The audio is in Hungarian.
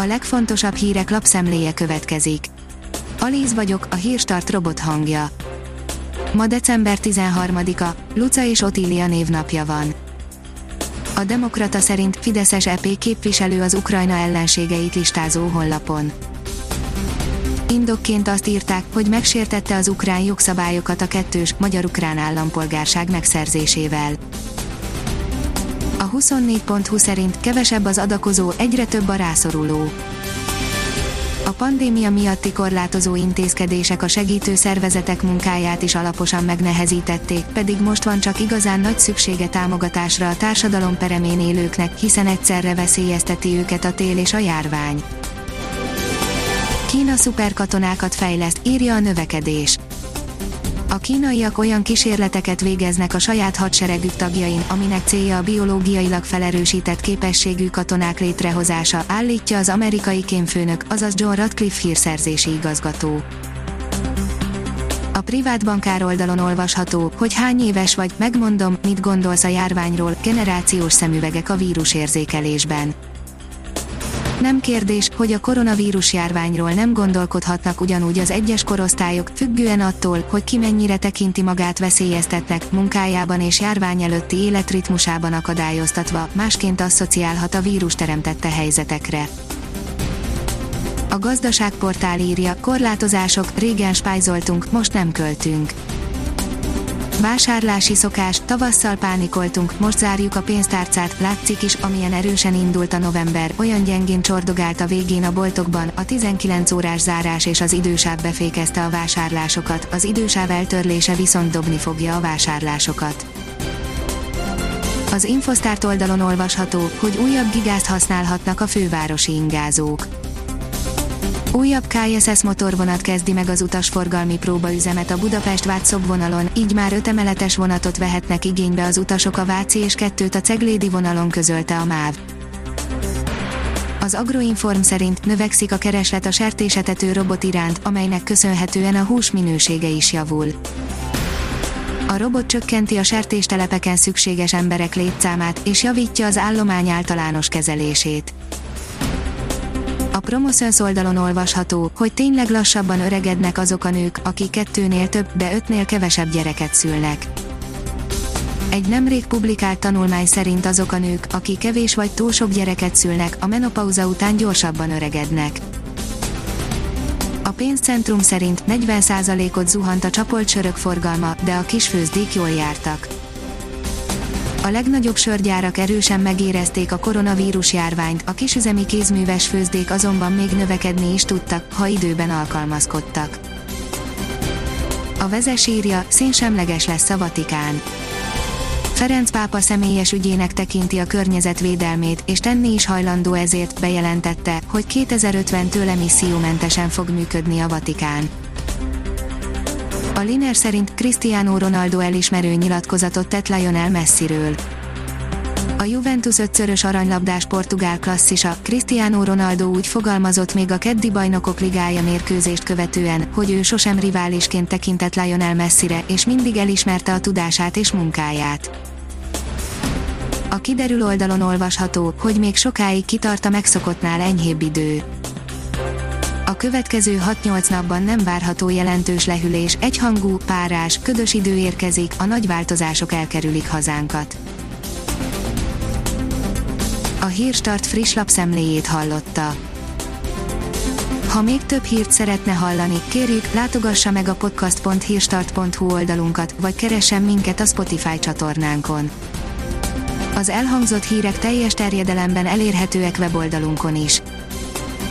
A legfontosabb hírek lapszemléje következik. Alíz vagyok, a hírstart robot hangja. Ma december 13-a, Luca és Otília névnapja van. A Demokrata szerint Fideszes EP képviselő az Ukrajna ellenségeit listázó honlapon. Indokként azt írták, hogy megsértette az ukrán jogszabályokat a kettős magyar-ukrán állampolgárság megszerzésével. A 24.20 szerint kevesebb az adakozó, egyre több a rászoruló. A pandémia miatti korlátozó intézkedések a segítő szervezetek munkáját is alaposan megnehezítették, pedig most van csak igazán nagy szüksége támogatásra a társadalom peremén élőknek, hiszen egyszerre veszélyezteti őket a tél és a járvány. Kína szuperkatonákat fejleszt, írja a növekedés. A kínaiak olyan kísérleteket végeznek a saját hadseregük tagjain, aminek célja a biológiailag felerősített képességű katonák létrehozása, állítja az amerikai kémfőnök, azaz John Radcliffe hírszerzési igazgató. A privát bankár oldalon olvasható, hogy hány éves vagy, megmondom, mit gondolsz a járványról, generációs szemüvegek a vírusérzékelésben. Nem kérdés, hogy a koronavírus járványról nem gondolkodhatnak ugyanúgy az egyes korosztályok, függően attól, hogy ki mennyire tekinti magát veszélyeztetnek, munkájában és járvány előtti életritmusában akadályoztatva, másként asszociálhat a vírus teremtette helyzetekre. A gazdaságportál írja, korlátozások, régen spájzoltunk, most nem költünk Vásárlási szokás, tavasszal pánikoltunk, most zárjuk a pénztárcát, látszik is, amilyen erősen indult a november, olyan gyengén csordogált a végén a boltokban, a 19 órás zárás és az idősáv befékezte a vásárlásokat, az idősáv eltörlése viszont dobni fogja a vásárlásokat. Az Infosztárt oldalon olvasható, hogy újabb gigázt használhatnak a fővárosi ingázók Újabb KSS motorvonat kezdi meg az utasforgalmi próbaüzemet a Budapest-Vátszok vonalon, így már öt emeletes vonatot vehetnek igénybe az utasok a Váci és kettőt a Ceglédi vonalon közölte a MÁV. Az Agroinform szerint növekszik a kereslet a sertésetető robot iránt, amelynek köszönhetően a hús minősége is javul. A robot csökkenti a sertéstelepeken szükséges emberek létszámát, és javítja az állomány általános kezelését a Promoszöns oldalon olvasható, hogy tényleg lassabban öregednek azok a nők, akik kettőnél több, de ötnél kevesebb gyereket szülnek. Egy nemrég publikált tanulmány szerint azok a nők, akik kevés vagy túl sok gyereket szülnek, a menopauza után gyorsabban öregednek. A pénzcentrum szerint 40%-ot zuhant a csapolt sörök forgalma, de a kisfőzdék jól jártak a legnagyobb sörgyárak erősen megérezték a koronavírus járványt, a kisüzemi kézműves főzdék azonban még növekedni is tudtak, ha időben alkalmazkodtak. A vezes írja, szénsemleges lesz a Vatikán. Ferenc pápa személyes ügyének tekinti a környezetvédelmét, és tenni is hajlandó ezért, bejelentette, hogy 2050-től emissziómentesen fog működni a Vatikán. A Liner szerint Cristiano Ronaldo elismerő nyilatkozatot tett Lionel Messiről. A Juventus ötszörös aranylabdás portugál klasszisa, Cristiano Ronaldo úgy fogalmazott még a keddi bajnokok ligája mérkőzést követően, hogy ő sosem riválisként tekintett Lionel Messire, és mindig elismerte a tudását és munkáját. A kiderül oldalon olvasható, hogy még sokáig kitart a megszokottnál enyhébb idő a következő 6-8 napban nem várható jelentős lehűlés, egyhangú, párás, ködös idő érkezik, a nagy változások elkerülik hazánkat. A Hírstart friss lapszemléjét hallotta. Ha még több hírt szeretne hallani, kérjük, látogassa meg a podcast.hírstart.hu oldalunkat, vagy keressen minket a Spotify csatornánkon. Az elhangzott hírek teljes terjedelemben elérhetőek weboldalunkon is